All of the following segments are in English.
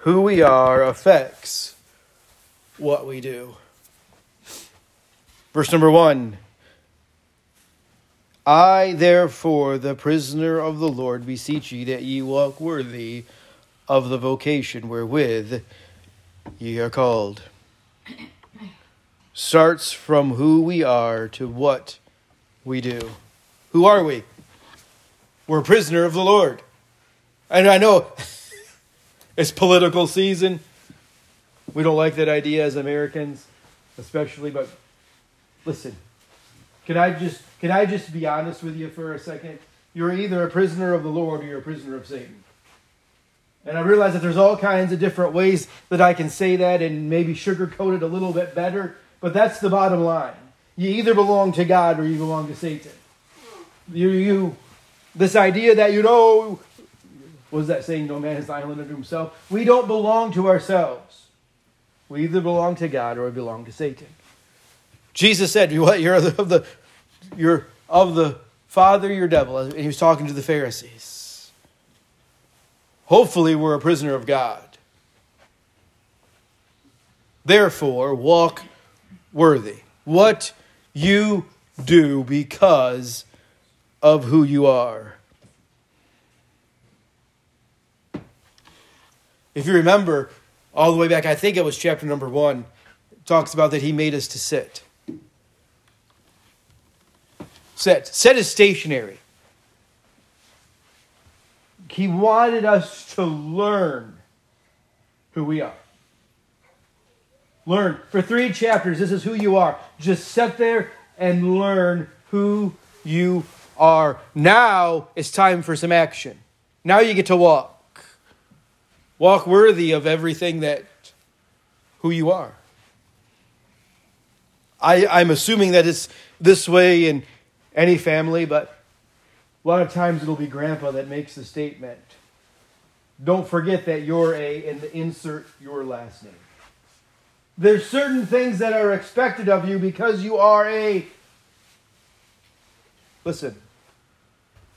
who we are affects what we do. Verse number one I, therefore, the prisoner of the Lord, beseech ye that ye walk worthy of the vocation wherewith ye are called. Starts from who we are to what we do. Who are we? We're a prisoner of the Lord. And I know it's political season. We don't like that idea as Americans, especially, but listen. Can I just can I just be honest with you for a second? You're either a prisoner of the Lord or you're a prisoner of Satan. And I realize that there's all kinds of different ways that I can say that and maybe sugarcoat it a little bit better, but that's the bottom line. You either belong to God or you belong to Satan. You, you this idea that you know, was that saying, no man is island unto himself? We don't belong to ourselves. We either belong to God or we belong to Satan. Jesus said, "What you're of the you're of the father, devil." And he was talking to the Pharisees. Hopefully, we're a prisoner of God. Therefore, walk worthy. What you do because of who you are. If you remember all the way back, I think it was chapter number one, talks about that he made us to sit. Sit. Sit is stationary. He wanted us to learn who we are. Learn. For three chapters, this is who you are. Just sit there and learn who you are. Now it's time for some action. Now you get to walk. Walk worthy of everything that who you are. I, I'm assuming that it's this way in any family, but a lot of times it'll be grandpa that makes the statement. Don't forget that you're a, and insert your last name. There's certain things that are expected of you because you are a. Listen.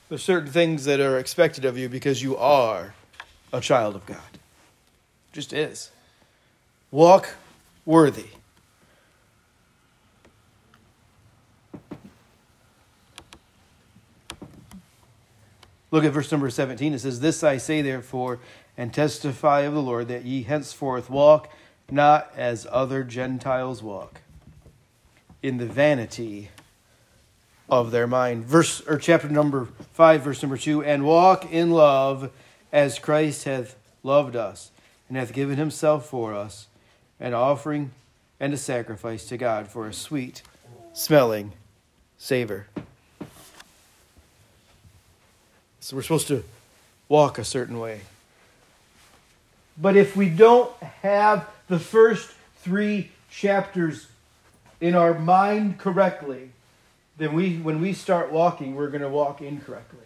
There's certain things that are expected of you because you are a child of God. Just is. Walk worthy. Look at verse number 17. It says, This I say, therefore, and testify of the Lord, that ye henceforth walk not as other Gentiles walk, in the vanity of their mind. Verse or chapter number 5, verse number 2, and walk in love as Christ hath loved us, and hath given himself for us, an offering and a sacrifice to God for a sweet smelling savor. So we're supposed to walk a certain way. But if we don't have the first three chapters in our mind correctly, then we, when we start walking, we're going to walk incorrectly.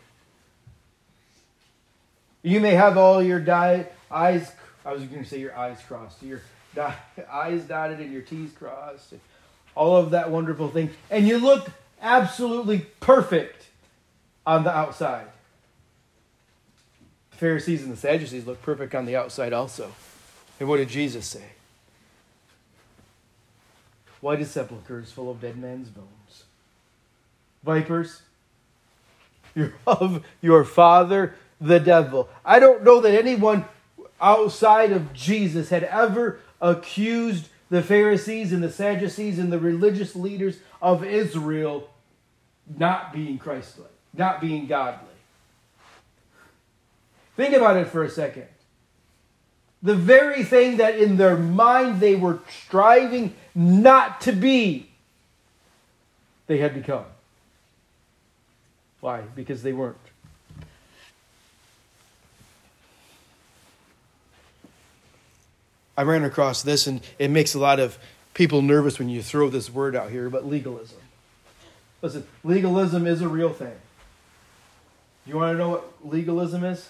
You may have all your di- eyes, I was going to say your eyes crossed, your di- eyes dotted and your T's crossed, all of that wonderful thing. And you look absolutely perfect on the outside. The Pharisees and the Sadducees look perfect on the outside also. And what did Jesus say? White as sepulchres full of dead men's bones. Vipers, you're of your father, the devil. I don't know that anyone outside of Jesus had ever accused the Pharisees and the Sadducees and the religious leaders of Israel not being Christ-like, not being godly. Think about it for a second. The very thing that in their mind they were striving not to be, they had become. Why? Because they weren't. I ran across this, and it makes a lot of people nervous when you throw this word out here, but legalism. Listen, legalism is a real thing. You want to know what legalism is?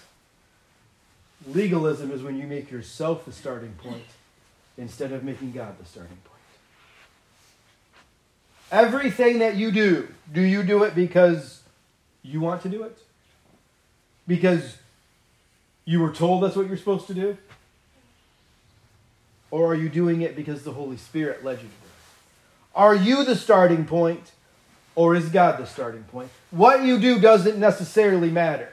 Legalism is when you make yourself the starting point instead of making God the starting point. Everything that you do, do you do it because you want to do it? Because you were told that's what you're supposed to do? Or are you doing it because the Holy Spirit led you to do it? Are you the starting point? Or is God the starting point? What you do doesn't necessarily matter.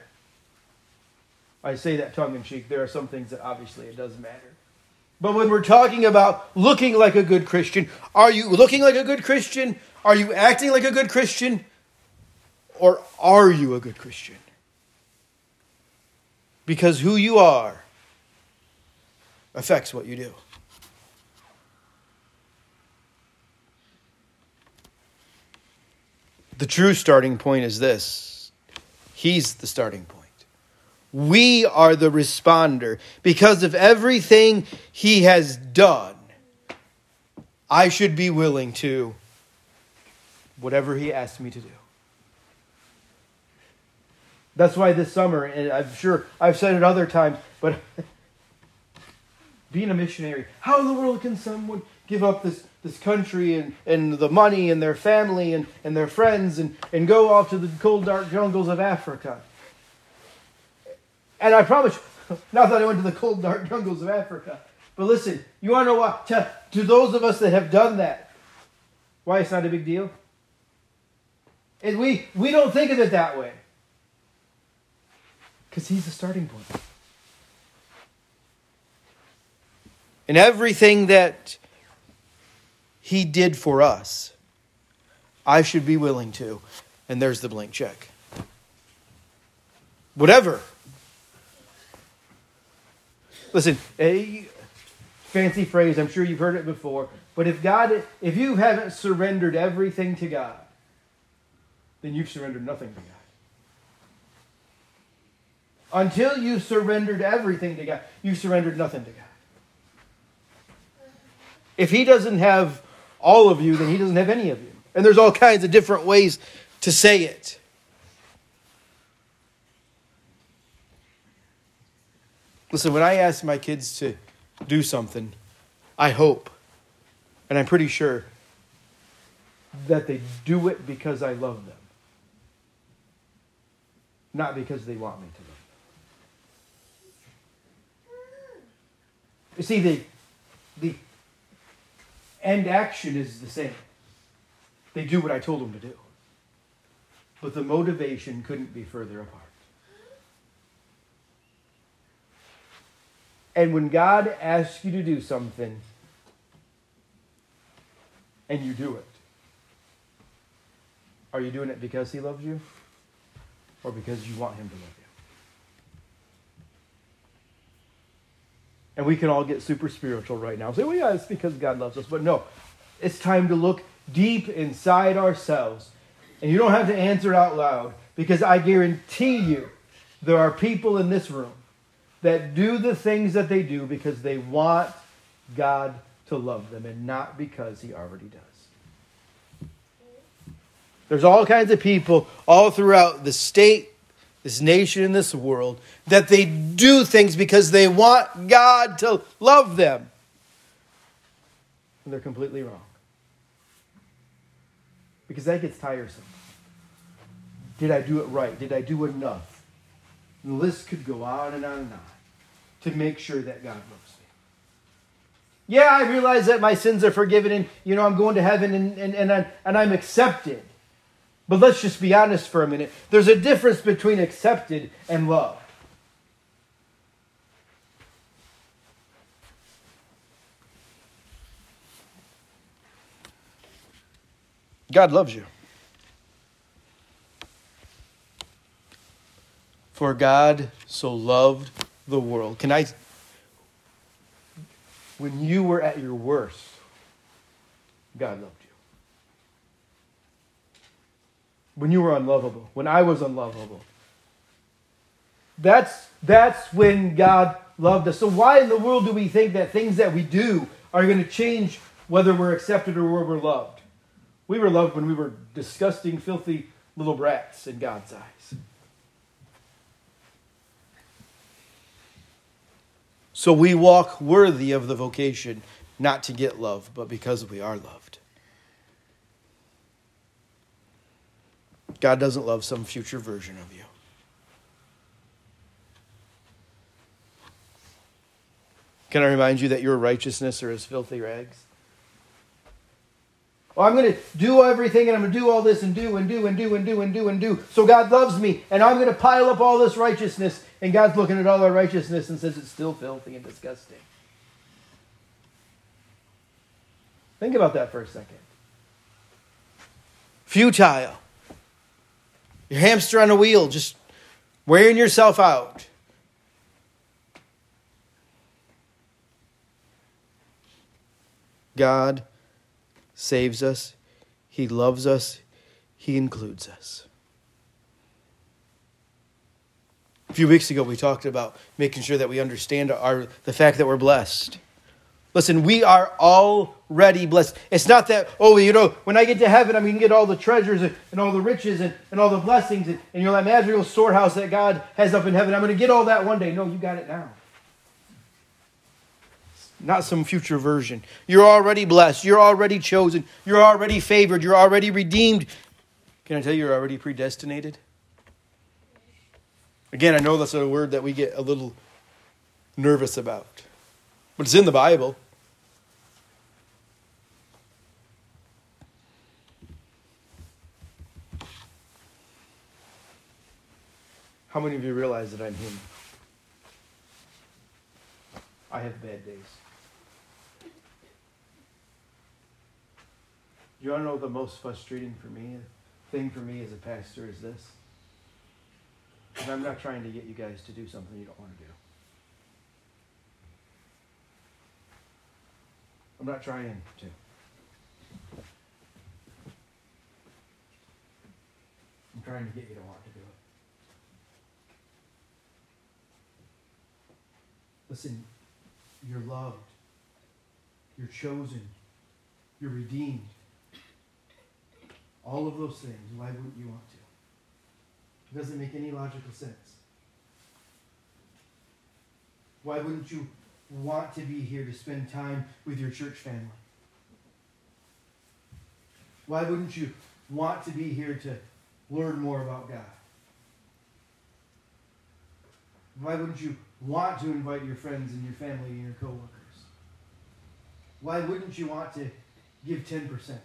I say that tongue in cheek. There are some things that obviously it does matter. But when we're talking about looking like a good Christian, are you looking like a good Christian? Are you acting like a good Christian? Or are you a good Christian? Because who you are affects what you do. The true starting point is this He's the starting point. We are the responder because of everything He has done. I should be willing to whatever He asked me to do. That's why this summer, and I'm sure I've said it other times, but being a missionary, how in the world can someone give up this, this country and, and the money and their family and, and their friends and, and go off to the cold, dark jungles of Africa? And I promise you, not that I went to the cold, dark jungles of Africa, but listen, you want to know what? To, to those of us that have done that, why it's not a big deal? And we, we don't think of it that way. Because he's the starting point. And everything that he did for us, I should be willing to. And there's the blank check. Whatever. Listen, a fancy phrase, I'm sure you've heard it before, but if God if you haven't surrendered everything to God, then you've surrendered nothing to God until you surrendered everything to God, you surrendered nothing to God. If He doesn't have all of you, then He doesn't have any of you. And there's all kinds of different ways to say it. Listen, when I ask my kids to do something, I hope, and I'm pretty sure, that they do it because I love them, not because they want me to love them. You see, the, the end action is the same. They do what I told them to do. But the motivation couldn't be further apart. And when God asks you to do something, and you do it, are you doing it because He loves you? Or because you want Him to love you? And we can all get super spiritual right now. Say, well, yeah, it's because God loves us. But no, it's time to look deep inside ourselves. And you don't have to answer out loud because I guarantee you there are people in this room that do the things that they do because they want God to love them and not because He already does. There's all kinds of people all throughout the state this nation and this world, that they do things because they want God to love them. And they're completely wrong. Because that gets tiresome. Did I do it right? Did I do enough? the list could go on and on and on to make sure that God loves me. Yeah, I realize that my sins are forgiven and, you know, I'm going to heaven and, and, and, I, and I'm accepted. But let's just be honest for a minute. There's a difference between accepted and love. God loves you. For God so loved the world. Can I? When you were at your worst, God loved you. When you were unlovable, when I was unlovable. That's, that's when God loved us. So, why in the world do we think that things that we do are going to change whether we're accepted or whether we're loved? We were loved when we were disgusting, filthy little brats in God's eyes. So we walk worthy of the vocation, not to get love, but because we are loved. God doesn't love some future version of you. Can I remind you that your righteousness are as filthy rags? Well, I'm going to do everything and I'm going to do all this and do and do and do and do and do and do. So God loves me and I'm going to pile up all this righteousness. And God's looking at all our righteousness and says it's still filthy and disgusting. Think about that for a second. Futile. Your hamster on a wheel, just wearing yourself out. God saves us, He loves us, He includes us. A few weeks ago, we talked about making sure that we understand our, the fact that we're blessed. Listen, we are already blessed. It's not that, oh, you know, when I get to heaven, I'm going to get all the treasures and, and all the riches and, and all the blessings and, and you know, that magical storehouse that God has up in heaven. I'm going to get all that one day. No, you got it now not some future version. You're already blessed. You're already chosen. You're already favored. You're already redeemed. Can I tell you, you're already predestinated? Again, I know that's a word that we get a little nervous about, but it's in the Bible. How many of you realize that I'm human? I have bad days. You want to know the most frustrating for me thing for me as a pastor is this? And I'm not trying to get you guys to do something you don't want to do. I'm not trying to. I'm trying to get you to want to do it. Listen, you're loved. You're chosen. You're redeemed. All of those things. Why wouldn't you want to? It doesn't make any logical sense. Why wouldn't you want to be here to spend time with your church family? Why wouldn't you want to be here to learn more about God? Why wouldn't you want to invite your friends and your family and your coworkers? Why wouldn't you want to give 10%?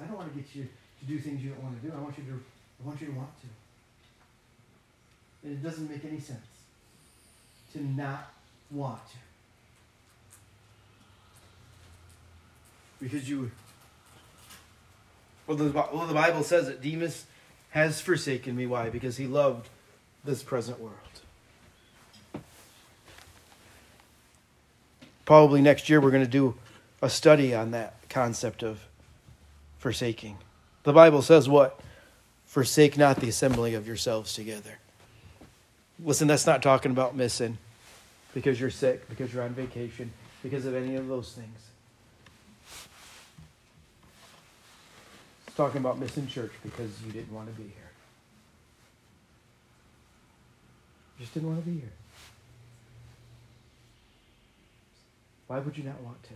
I don't want to get you to do things you don't want to do. I want you to I want you to want to. And it doesn't make any sense to not want to. Because you well the, well, the Bible says that Demas has forsaken me. Why? Because he loved this present world. Probably next year we're going to do a study on that concept of forsaking. The Bible says what? Forsake not the assembly of yourselves together. Listen, that's not talking about missing because you're sick, because you're on vacation, because of any of those things. It's talking about missing church because you didn't want to be here. You just didn't want to be here. Why would you not want to?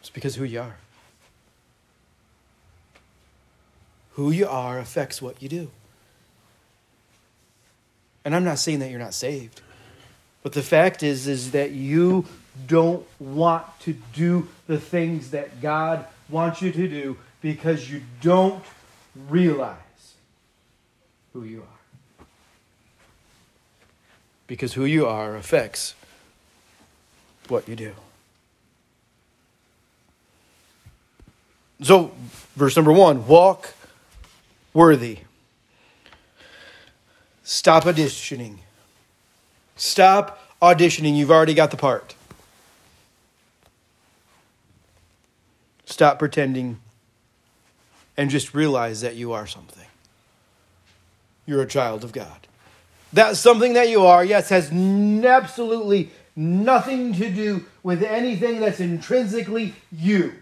It's because who you are. Who you are affects what you do. And I'm not saying that you're not saved. But the fact is is that you don't want to do the things that God wants you to do because you don't realize who you are. Because who you are affects what you do. So, verse number one walk worthy. Stop auditioning. Stop auditioning. You've already got the part. Stop pretending and just realize that you are something. You're a child of God. That something that you are, yes, has absolutely nothing to do with anything that's intrinsically you.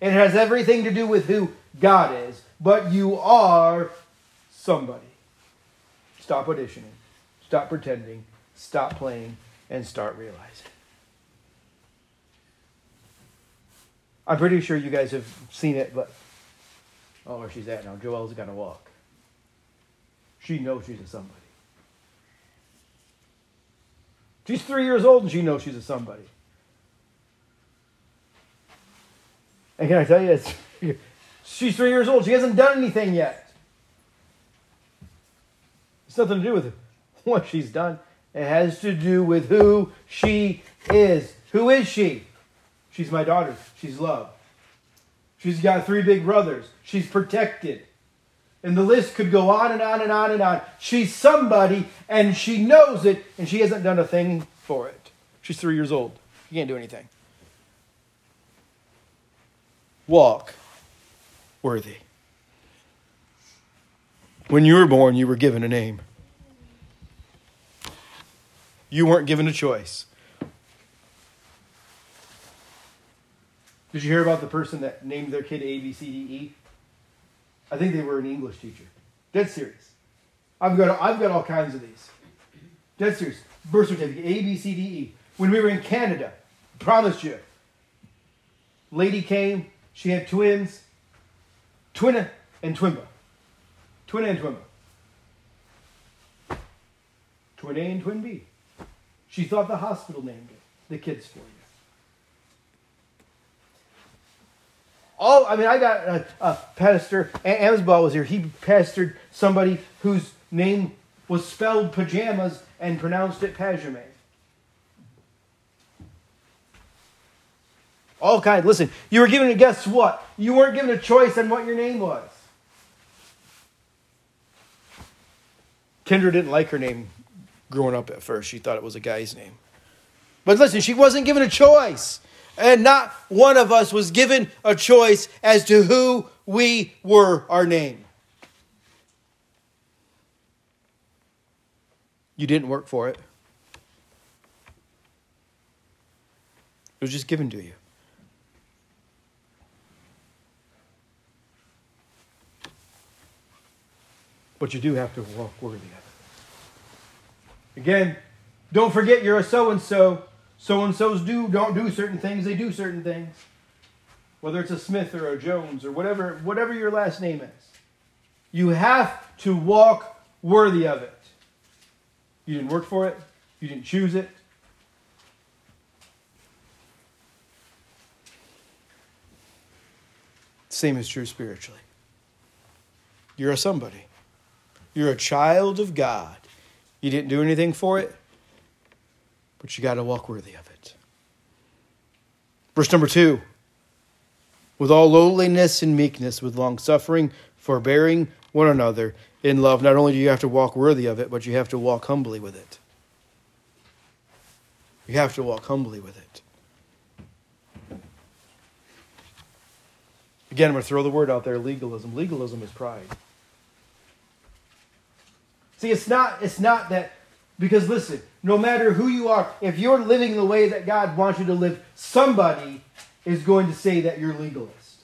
It has everything to do with who God is, but you are somebody. Stop auditioning, stop pretending, stop playing, and start realizing. I'm pretty sure you guys have seen it, but oh, where she's at now. Joelle's got to walk. she knows she's a somebody. She's three years old and she knows she's a somebody. And can I tell you, she's three years old. She hasn't done anything yet. It's nothing to do with what she's done. It has to do with who she is. Who is she? She's my daughter. She's loved. She's got three big brothers. She's protected. And the list could go on and on and on and on. She's somebody and she knows it and she hasn't done a thing for it. She's three years old. She can't do anything. Walk worthy. When you were born, you were given a name. You weren't given a choice. Did you hear about the person that named their kid A, B, C, D, E? I think they were an English teacher. Dead serious. I've got, I've got all kinds of these. Dead serious. Birth certificate, A, B, C, D, E. When we were in Canada, promise you. Lady came, she had twins, Twinna and Twimba. Twinna and Twimba. Twin A and Twin B. She thought the hospital named it, the kids for you. All I mean, I got a, a pastor. Amsball was here. He pastored somebody whose name was spelled pajamas and pronounced it pajame. All kinds. Listen, you were given a guess what? You weren't given a choice on what your name was. Kendra didn't like her name growing up at first. She thought it was a guy's name. But listen, she wasn't given a choice. And not one of us was given a choice as to who we were, our name. You didn't work for it, it was just given to you. But you do have to walk worthy of it. Again, don't forget you're a so and so so and so's do don't do certain things, they do certain things. Whether it's a Smith or a Jones or whatever whatever your last name is. You have to walk worthy of it. You didn't work for it, you didn't choose it. Same is true spiritually. You're a somebody. You're a child of God. You didn't do anything for it but you got to walk worthy of it. Verse number two with all lowliness and meekness, with long suffering, forbearing one another in love. Not only do you have to walk worthy of it, but you have to walk humbly with it. You have to walk humbly with it. Again, I'm going to throw the word out there legalism. Legalism is pride. See, it's not, it's not that because listen, no matter who you are, if you're living the way that God wants you to live, somebody is going to say that you're legalist.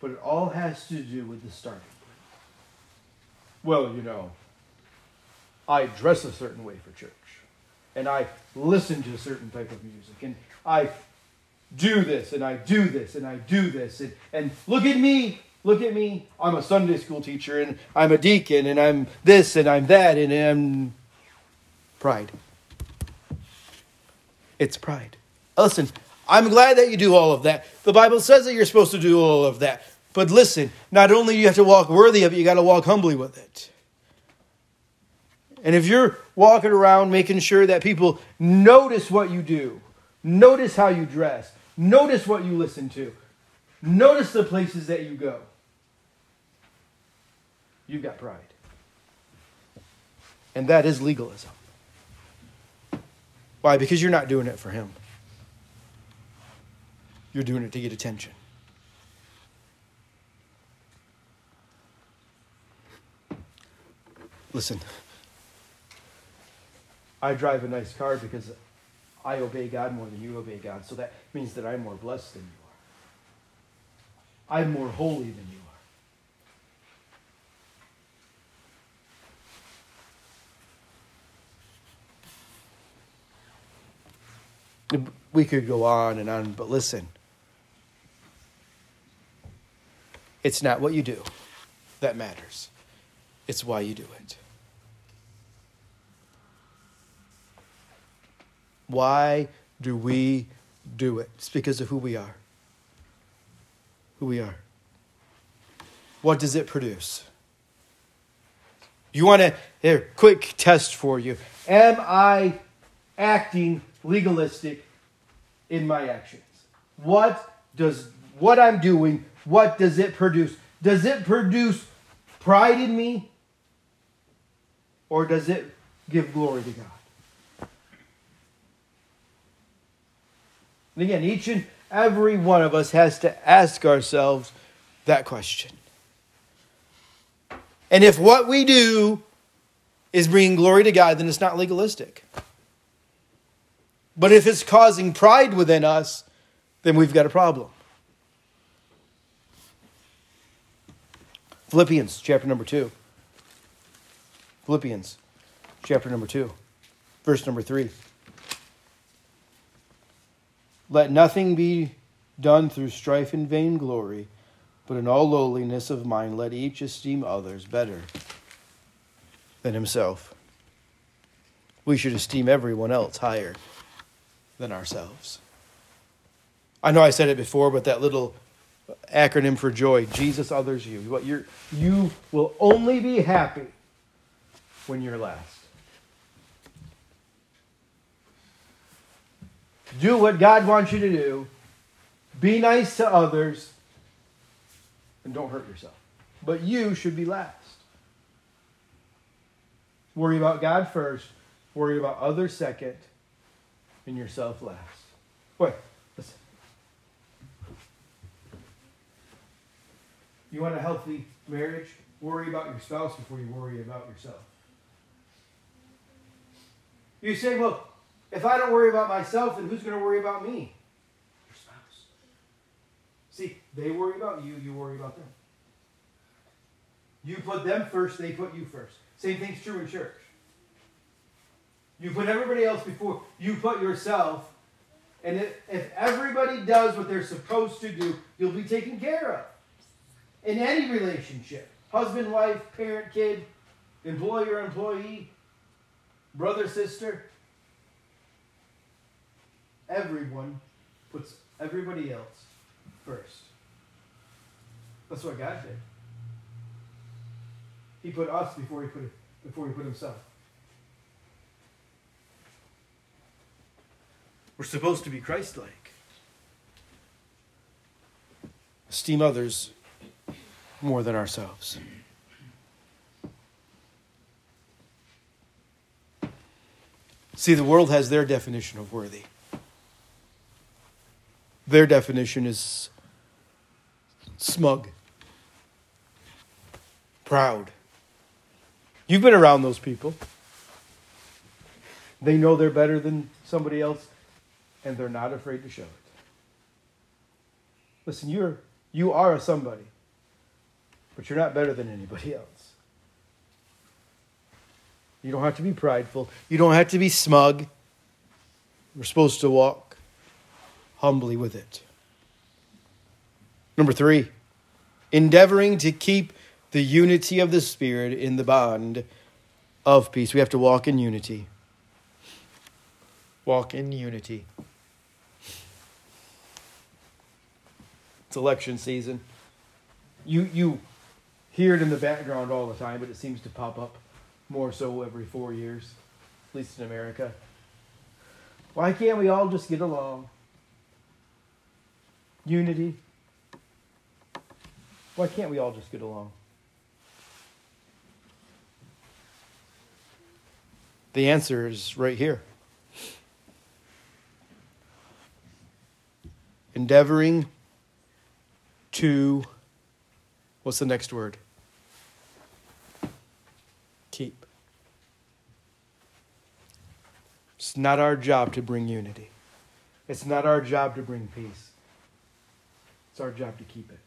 But it all has to do with the starting point. Well, you know, I dress a certain way for church, and I listen to a certain type of music, and I do this, and I do this, and I do this, and, and look at me, Look at me. I'm a Sunday school teacher and I'm a deacon and I'm this and I'm that and I'm pride. It's pride. Listen, I'm glad that you do all of that. The Bible says that you're supposed to do all of that. But listen, not only you have to walk worthy of it, you got to walk humbly with it. And if you're walking around making sure that people notice what you do, notice how you dress, notice what you listen to, notice the places that you go, You've got pride. And that is legalism. Why? Because you're not doing it for him. You're doing it to get attention. Listen, I drive a nice car because I obey God more than you obey God. So that means that I'm more blessed than you. I'm more holy than you are. We could go on and on, but listen. It's not what you do that matters, it's why you do it. Why do we do it? It's because of who we are. Who we are. What does it produce? You want to, here, quick test for you. Am I acting legalistic in my actions? What does what I'm doing, what does it produce? Does it produce pride in me? Or does it give glory to God? And again, each and every one of us has to ask ourselves that question. And if what we do is bringing glory to God, then it's not legalistic. But if it's causing pride within us, then we've got a problem. Philippians chapter number 2. Philippians chapter number 2, verse number 3. Let nothing be done through strife and vainglory, but in all lowliness of mind let each esteem others better than himself. We should esteem everyone else higher than ourselves. I know I said it before, but that little acronym for joy Jesus, others, you. What you you will only be happy when you're last. Do what God wants you to do. Be nice to others. And don't hurt yourself. But you should be last. Worry about God first. Worry about others second. And yourself last. Wait, listen. You want a healthy marriage? Worry about your spouse before you worry about yourself. You say, well, if I don't worry about myself, then who's going to worry about me? Your spouse. See, they worry about you, you worry about them. You put them first, they put you first. Same thing's true in church. You put everybody else before you put yourself. And if everybody does what they're supposed to do, you'll be taken care of in any relationship husband, wife, parent, kid, employer, employee, brother, sister. Everyone puts everybody else first. That's what God did. He put us before he put before he put himself. We're supposed to be Christ-like. Esteem others more than ourselves. See, the world has their definition of worthy. Their definition is smug, proud. You've been around those people. They know they're better than somebody else, and they're not afraid to show it. Listen, you're you are a somebody but you're not better than anybody else. You don't have to be prideful. You don't have to be smug. We're supposed to walk humbly with it. Number three, endeavoring to keep the unity of the Spirit in the bond of peace. We have to walk in unity. Walk in unity. It's election season. You, you hear it in the background all the time, but it seems to pop up more so every four years, at least in America. Why can't we all just get along? Unity. Why can't we all just get along? The answer is right here. Endeavoring to, what's the next word? keep. It's not our job to bring unity. It's not our job to bring peace. It's our job to keep it.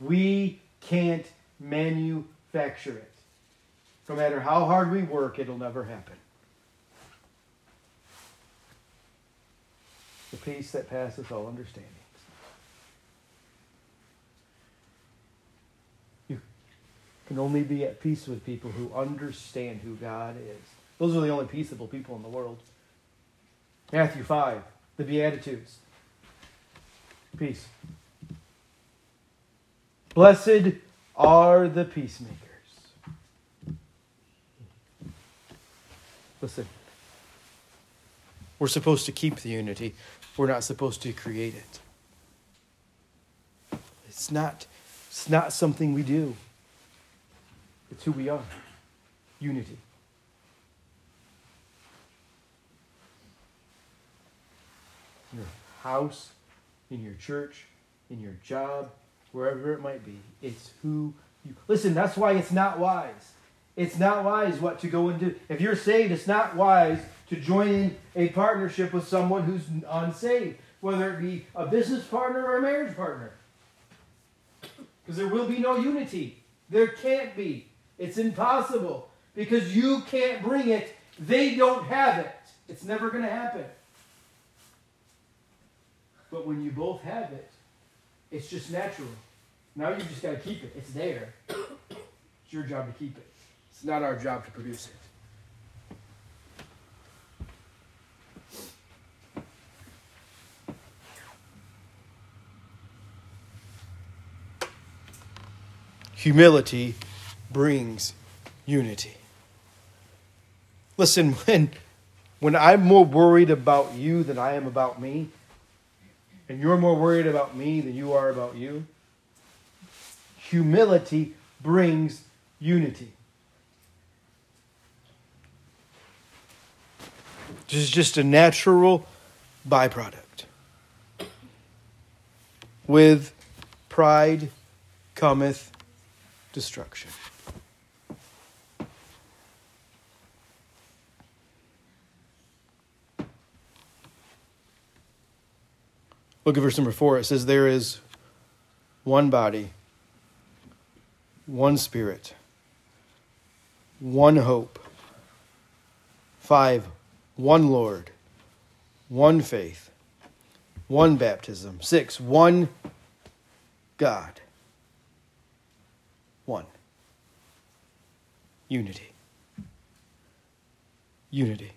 We can't manufacture it. No matter how hard we work, it'll never happen. The peace that passes all understanding. You can only be at peace with people who understand who God is. Those are the only peaceable people in the world. Matthew 5, the Beatitudes. Peace. Blessed are the peacemakers. Listen, we're supposed to keep the unity, we're not supposed to create it. It's not, it's not something we do, it's who we are unity. Your house, in your church, in your job, wherever it might be, it's who you. Listen, that's why it's not wise. It's not wise what to go and do. If you're saved, it's not wise to join in a partnership with someone who's unsaved, whether it be a business partner or a marriage partner. Because there will be no unity. There can't be. It's impossible. Because you can't bring it. They don't have it. It's never going to happen. But when you both have it, it's just natural. Now you just got to keep it. It's there. It's your job to keep it. It's not our job to produce it. Humility brings unity. Listen, when, when I'm more worried about you than I am about me, and you're more worried about me than you are about you, humility brings unity. This is just a natural byproduct. With pride cometh destruction. Look at verse number four. It says, There is one body, one spirit, one hope. Five, one Lord, one faith, one baptism. Six, one God. One. Unity. Unity.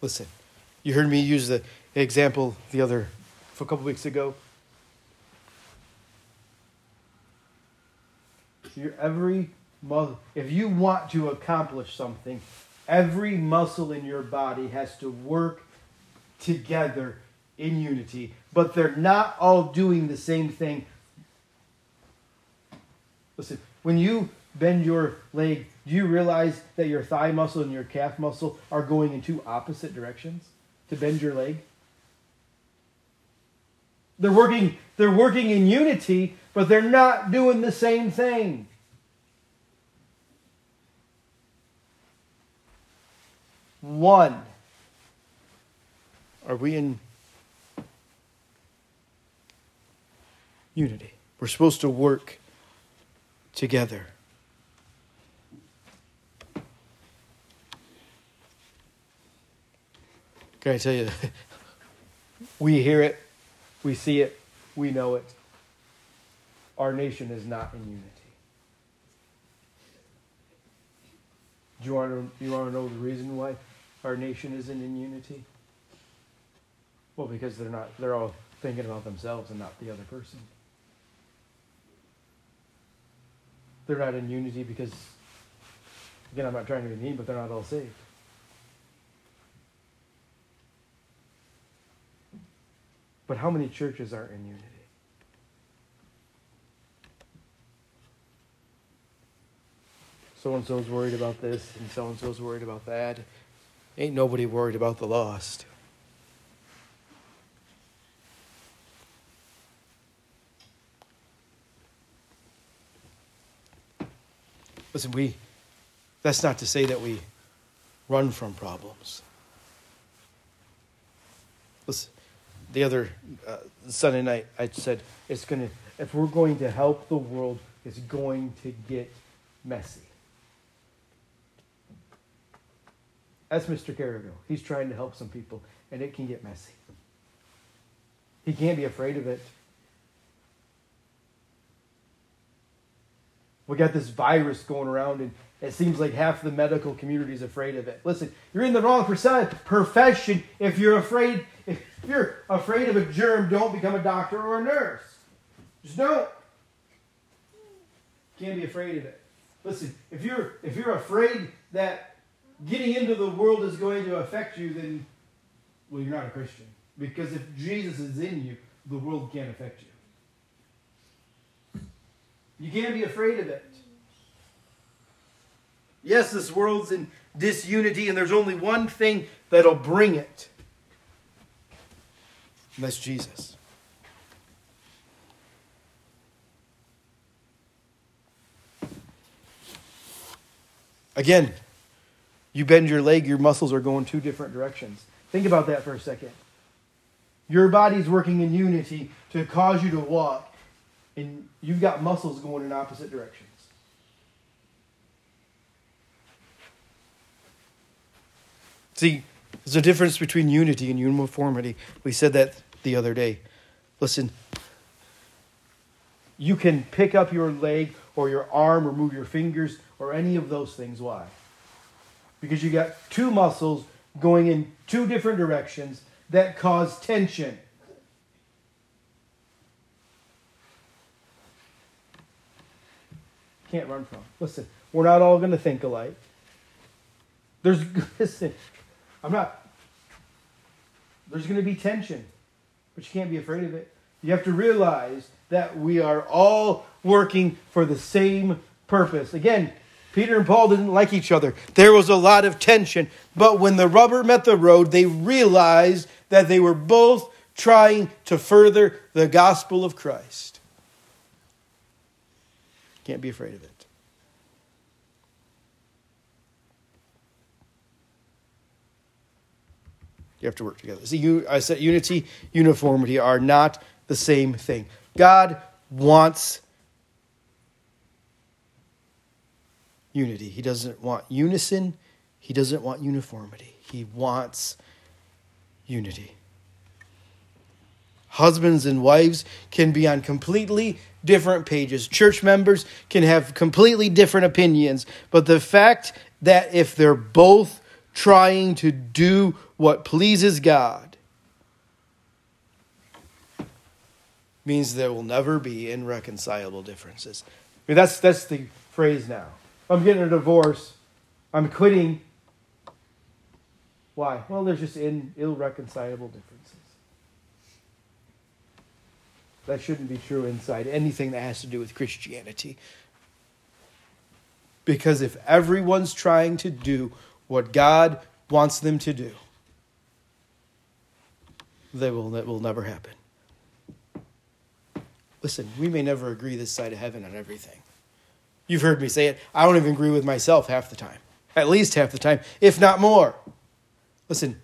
Listen, you heard me use the example the other, for a couple weeks ago. Your every if you want to accomplish something, every muscle in your body has to work together in unity, but they're not all doing the same thing. Listen, when you bend your leg, do you realize that your thigh muscle and your calf muscle are going in two opposite directions to bend your leg? They're working, they're working in unity, but they're not doing the same thing. one. Are we in unity? We're supposed to work together. Can I tell you, we hear it, we see it, we know it. Our nation is not in unity. Do you want to, you want to know the reason why? our nation isn't in unity? Well, because they're not, they're all thinking about themselves and not the other person. They're not in unity because, again, I'm not trying to be mean, but they're not all saved. But how many churches are in unity? So and so's worried about this, and so and so's worried about that. Ain't nobody worried about the lost. Listen, we, that's not to say that we run from problems. Listen, the other uh, Sunday night, I said, it's going to, if we're going to help the world, it's going to get messy. That's Mr. Carrigo. He's trying to help some people, and it can get messy. He can't be afraid of it. We got this virus going around, and it seems like half the medical community is afraid of it. Listen, you're in the wrong profession if you're afraid. If you're afraid of a germ, don't become a doctor or a nurse. Just don't. Can't be afraid of it. Listen, if you're if you're afraid that getting into the world is going to affect you, then well, you're not a Christian. Because if Jesus is in you, the world can't affect you. You can't be afraid of it. Yes, this world's in disunity, and there's only one thing that'll bring it. And that's Jesus. Again, you bend your leg, your muscles are going two different directions. Think about that for a second. Your body's working in unity to cause you to walk and you've got muscles going in opposite directions. See, there's a difference between unity and uniformity. We said that the other day. Listen, you can pick up your leg or your arm or move your fingers or any of those things. Why? Because you got two muscles going in two different directions that cause tension. can't run from. Listen, we're not all going to think alike. There's, listen, I'm not, there's going to be tension, but you can't be afraid of it. You have to realize that we are all working for the same purpose. Again, Peter and Paul didn't like each other. There was a lot of tension, but when the rubber met the road, they realized that they were both trying to further the gospel of Christ. Can't be afraid of it. You have to work together. See, I said unity, uniformity are not the same thing. God wants unity. He doesn't want unison. He doesn't want uniformity. He wants unity. Husbands and wives can be on completely different pages. Church members can have completely different opinions. But the fact that if they're both trying to do what pleases God means there will never be irreconcilable differences. I mean, that's, that's the phrase now. I'm getting a divorce. I'm quitting. Why? Well, there's just in, irreconcilable differences. That shouldn't be true inside anything that has to do with Christianity. Because if everyone's trying to do what God wants them to do, they will, that will never happen. Listen, we may never agree this side of heaven on everything. You've heard me say it. I don't even agree with myself half the time, at least half the time, if not more. Listen,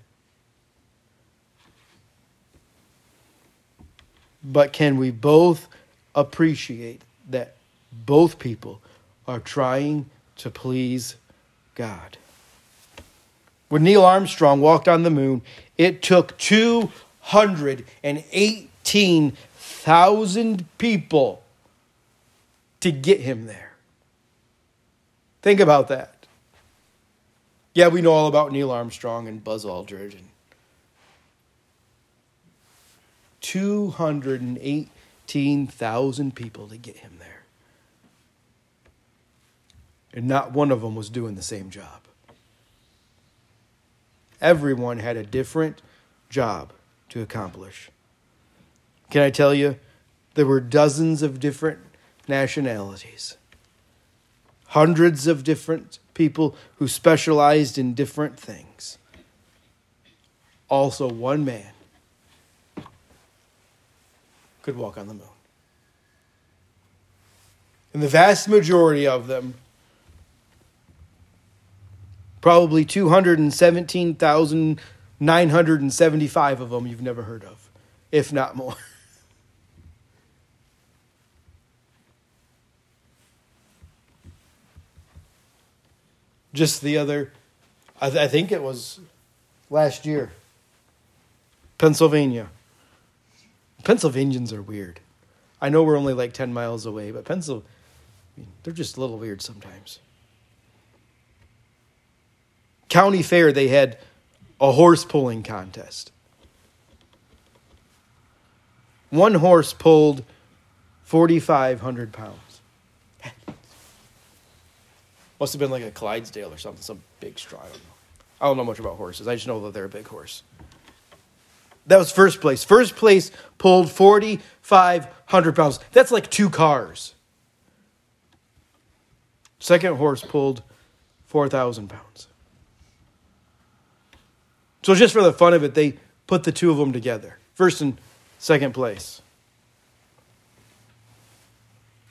But can we both appreciate that both people are trying to please God? When Neil Armstrong walked on the moon, it took 218,000 people to get him there. Think about that. Yeah, we know all about Neil Armstrong and Buzz Aldrin and 218,000 people to get him there. And not one of them was doing the same job. Everyone had a different job to accomplish. Can I tell you, there were dozens of different nationalities, hundreds of different people who specialized in different things. Also, one man could walk on the moon. And the vast majority of them, probably 217,975 of them, you've never heard of, if not more. Just the other, I, th- I think it was last year, Pennsylvania Pennsylvanians are weird. I know we're only like 10 miles away, but Pennsylvania, I mean, they're just a little weird sometimes. County fair, they had a horse pulling contest. One horse pulled 4,500 pounds. Must have been like a Clydesdale or something, some big straw. I don't know. I don't know much about horses. I just know that they're a big horse. That was first place. First place pulled 4,500 pounds. That's like two cars. Second horse pulled 4,000 pounds. So, just for the fun of it, they put the two of them together. First and second place.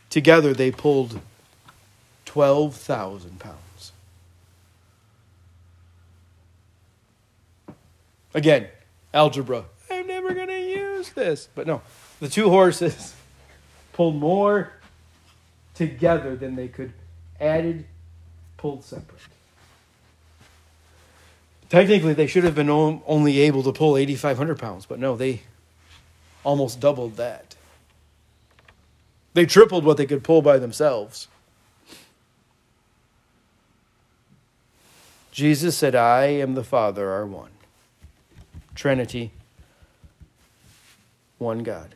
Together, they pulled 12,000 pounds. Again, algebra. I'm never going to use this. But no, the two horses pulled more together than they could added, pulled separate. Technically, they should have been only able to pull 8,500 pounds, but no, they almost doubled that. They tripled what they could pull by themselves. Jesus said, I am the Father, are one. Trinity, one God.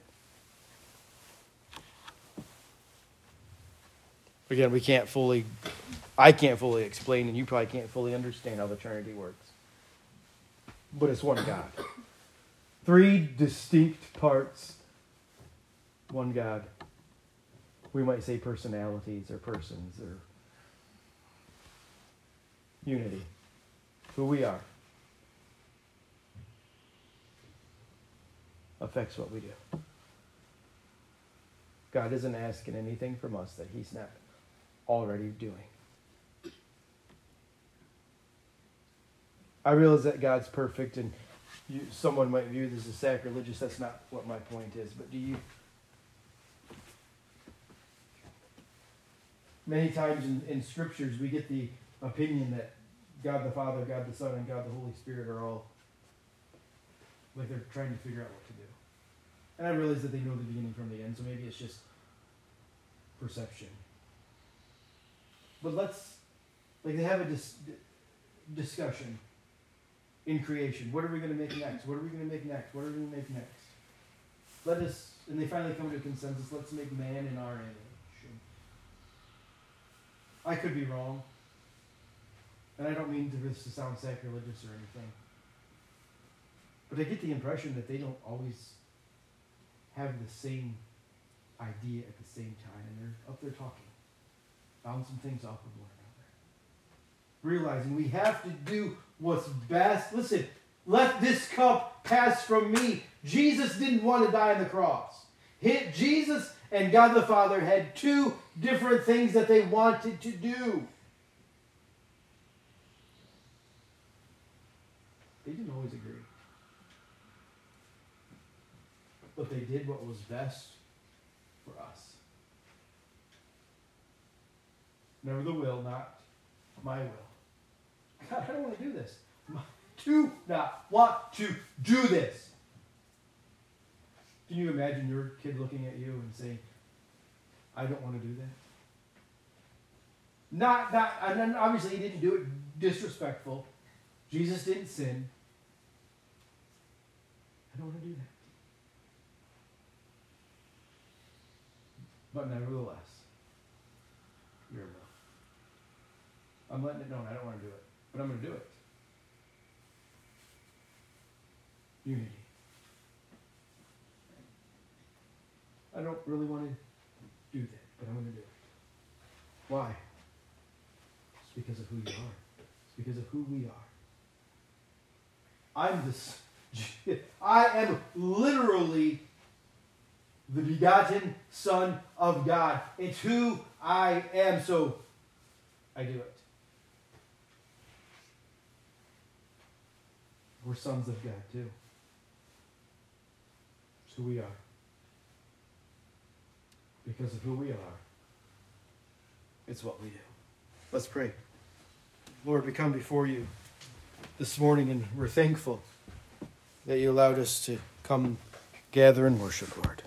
Again, we can't fully, I can't fully explain, and you probably can't fully understand how the Trinity works. But it's one God. Three distinct parts, one God. We might say personalities or persons or unity. Who we are. affects what we do. God isn't asking anything from us that He's not already doing. I realize that God's perfect and you, someone might view this as sacrilegious. That's not what my point is. But do you. Many times in, in scriptures, we get the opinion that God the Father, God the Son, and God the Holy Spirit are all like they're trying to figure out what to do. And I realize that they know the beginning from the end, so maybe it's just perception. But let's, like, they have a dis- discussion in creation. What are we going to make next? What are we going to make next? What are we going to make next? Let us, and they finally come to a consensus let's make man in our image. I could be wrong. And I don't mean this to sound sacrilegious or anything. But I get the impression that they don't always have the same idea at the same time, and they're up there talking, bouncing things off of one. Realizing we have to do what's best. Listen, let this cup pass from me. Jesus didn't want to die on the cross. Hit Jesus and God the Father had two different things that they wanted to do. They didn't always agree. but they did what was best for us. Never the will, not my will. God, I don't want to do this. Do not want to do this. Can you imagine your kid looking at you and saying, I don't want to do that? Not, not, and obviously he didn't do it disrespectful. Jesus didn't sin. I don't want to do that. But nevertheless, your will. I'm letting it known I don't want to do it, but I'm going to do it. Unity. I don't really want to do that, but I'm going to do it. Why? It's because of who you are. It's because of who we are. I'm this. I am literally the begotten Son of God. It's who I am, so I do it. We're sons of God, too. It's who we are. Because of who we are, it's what we do. Let's pray. Lord, we come before you this morning and we're thankful that you allowed us to come gather and worship, Lord.